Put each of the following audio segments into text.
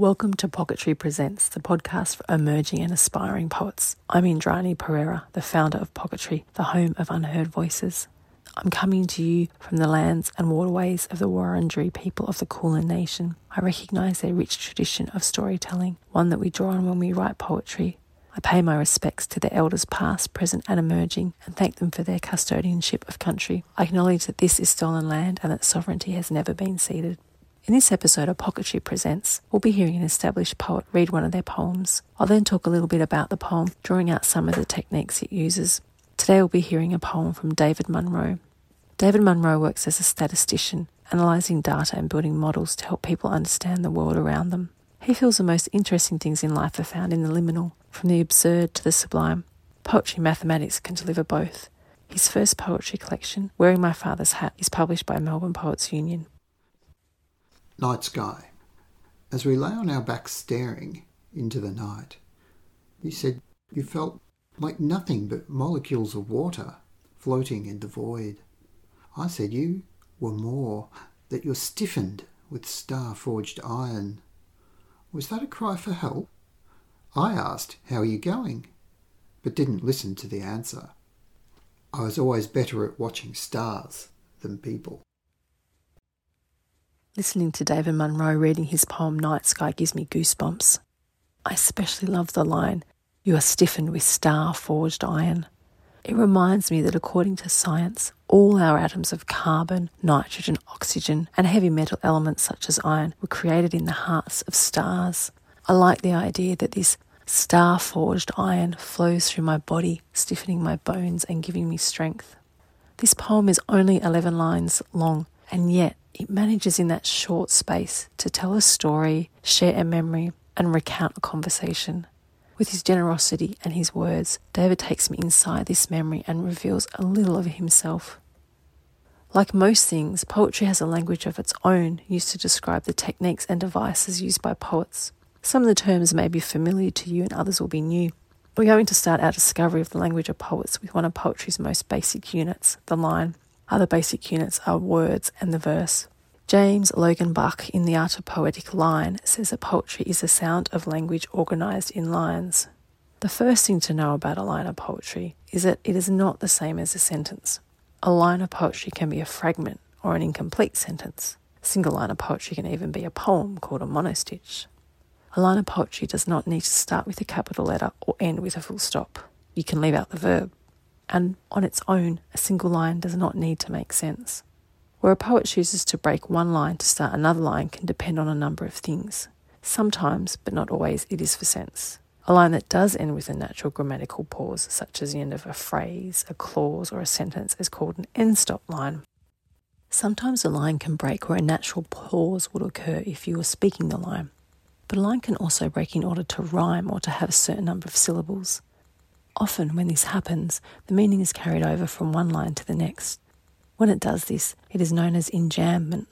Welcome to Pocketry Presents, the podcast for emerging and aspiring poets. I'm Indrani Pereira, the founder of Pocketry, the home of unheard voices. I'm coming to you from the lands and waterways of the Wurundjeri people of the Kulin Nation. I recognise their rich tradition of storytelling, one that we draw on when we write poetry. I pay my respects to their elders past, present, and emerging, and thank them for their custodianship of country. I acknowledge that this is stolen land and that sovereignty has never been ceded. In this episode of Pocketry Presents, we'll be hearing an established poet read one of their poems. I'll then talk a little bit about the poem, drawing out some of the techniques it uses. Today we'll be hearing a poem from David Munro. David Munro works as a statistician, analysing data and building models to help people understand the world around them. He feels the most interesting things in life are found in the liminal, from the absurd to the sublime. Poetry and mathematics can deliver both. His first poetry collection, Wearing My Father's Hat, is published by Melbourne Poets Union. Night sky. As we lay on our backs staring into the night, you said you felt like nothing but molecules of water floating in the void. I said you were more, that you're stiffened with star forged iron. Was that a cry for help? I asked, How are you going? but didn't listen to the answer. I was always better at watching stars than people. Listening to David Munro reading his poem Night Sky gives me goosebumps. I especially love the line, You are stiffened with star forged iron. It reminds me that according to science, all our atoms of carbon, nitrogen, oxygen, and heavy metal elements such as iron were created in the hearts of stars. I like the idea that this star forged iron flows through my body, stiffening my bones and giving me strength. This poem is only 11 lines long, and yet it manages in that short space to tell a story, share a memory, and recount a conversation. With his generosity and his words, David takes me inside this memory and reveals a little of himself. Like most things, poetry has a language of its own used to describe the techniques and devices used by poets. Some of the terms may be familiar to you and others will be new. We're going to start our discovery of the language of poets with one of poetry's most basic units, the line. Other basic units are words and the verse. James Longenbach in The Art of Poetic Line says that poetry is the sound of language organised in lines. The first thing to know about a line of poetry is that it is not the same as a sentence. A line of poetry can be a fragment or an incomplete sentence. A single line of poetry can even be a poem called a monostitch. A line of poetry does not need to start with a capital letter or end with a full stop. You can leave out the verb. And on its own, a single line does not need to make sense. Where a poet chooses to break one line to start another line can depend on a number of things. Sometimes, but not always, it is for sense. A line that does end with a natural grammatical pause, such as the end of a phrase, a clause, or a sentence, is called an end stop line. Sometimes a line can break where a natural pause would occur if you were speaking the line, but a line can also break in order to rhyme or to have a certain number of syllables. Often, when this happens, the meaning is carried over from one line to the next. When it does this, it is known as enjambment.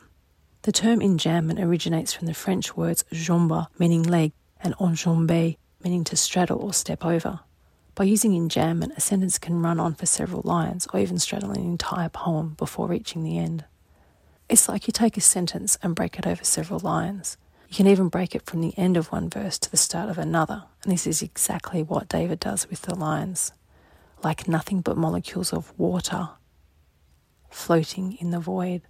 The term enjambment originates from the French words jambe, meaning leg, and enjamber, meaning to straddle or step over. By using enjambment, a sentence can run on for several lines or even straddle an entire poem before reaching the end. It's like you take a sentence and break it over several lines. You can even break it from the end of one verse to the start of another, and this is exactly what David does with the lines. Like nothing but molecules of water, floating in the void.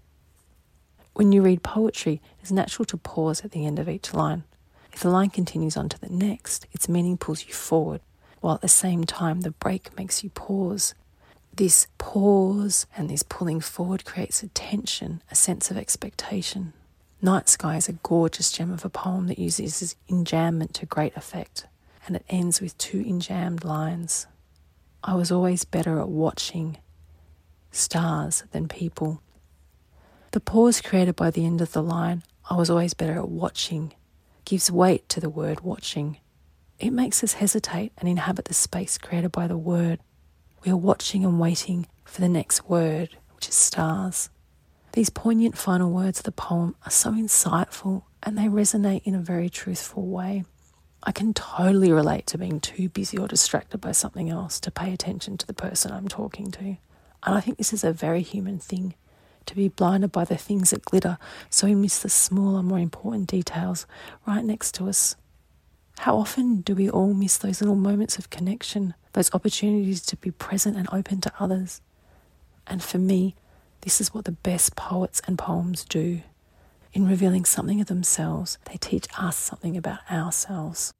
When you read poetry, it's natural to pause at the end of each line. If the line continues on to the next, its meaning pulls you forward, while at the same time the break makes you pause. This pause and this pulling forward creates a tension, a sense of expectation. Night Sky is a gorgeous gem of a poem that uses enjambment to great effect, and it ends with two enjambed lines. I was always better at watching stars than people. The pause created by the end of the line, I was always better at watching, gives weight to the word watching. It makes us hesitate and inhabit the space created by the word. We are watching and waiting for the next word, which is stars. These poignant final words of the poem are so insightful and they resonate in a very truthful way. I can totally relate to being too busy or distracted by something else to pay attention to the person I'm talking to. And I think this is a very human thing to be blinded by the things that glitter so we miss the smaller, more important details right next to us. How often do we all miss those little moments of connection, those opportunities to be present and open to others? And for me, this is what the best poets and poems do. In revealing something of themselves, they teach us something about ourselves.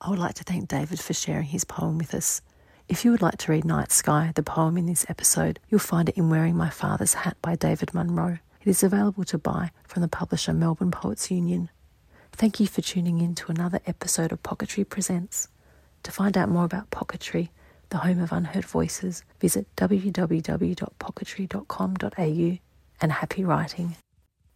I would like to thank David for sharing his poem with us. If you would like to read Night Sky, the poem in this episode, you'll find it in Wearing My Father's Hat by David Munro. It is available to buy from the publisher Melbourne Poets Union. Thank you for tuning in to another episode of Pocketry Presents. To find out more about Pocketry, the home of unheard voices, visit www.pocketry.com.au and happy writing.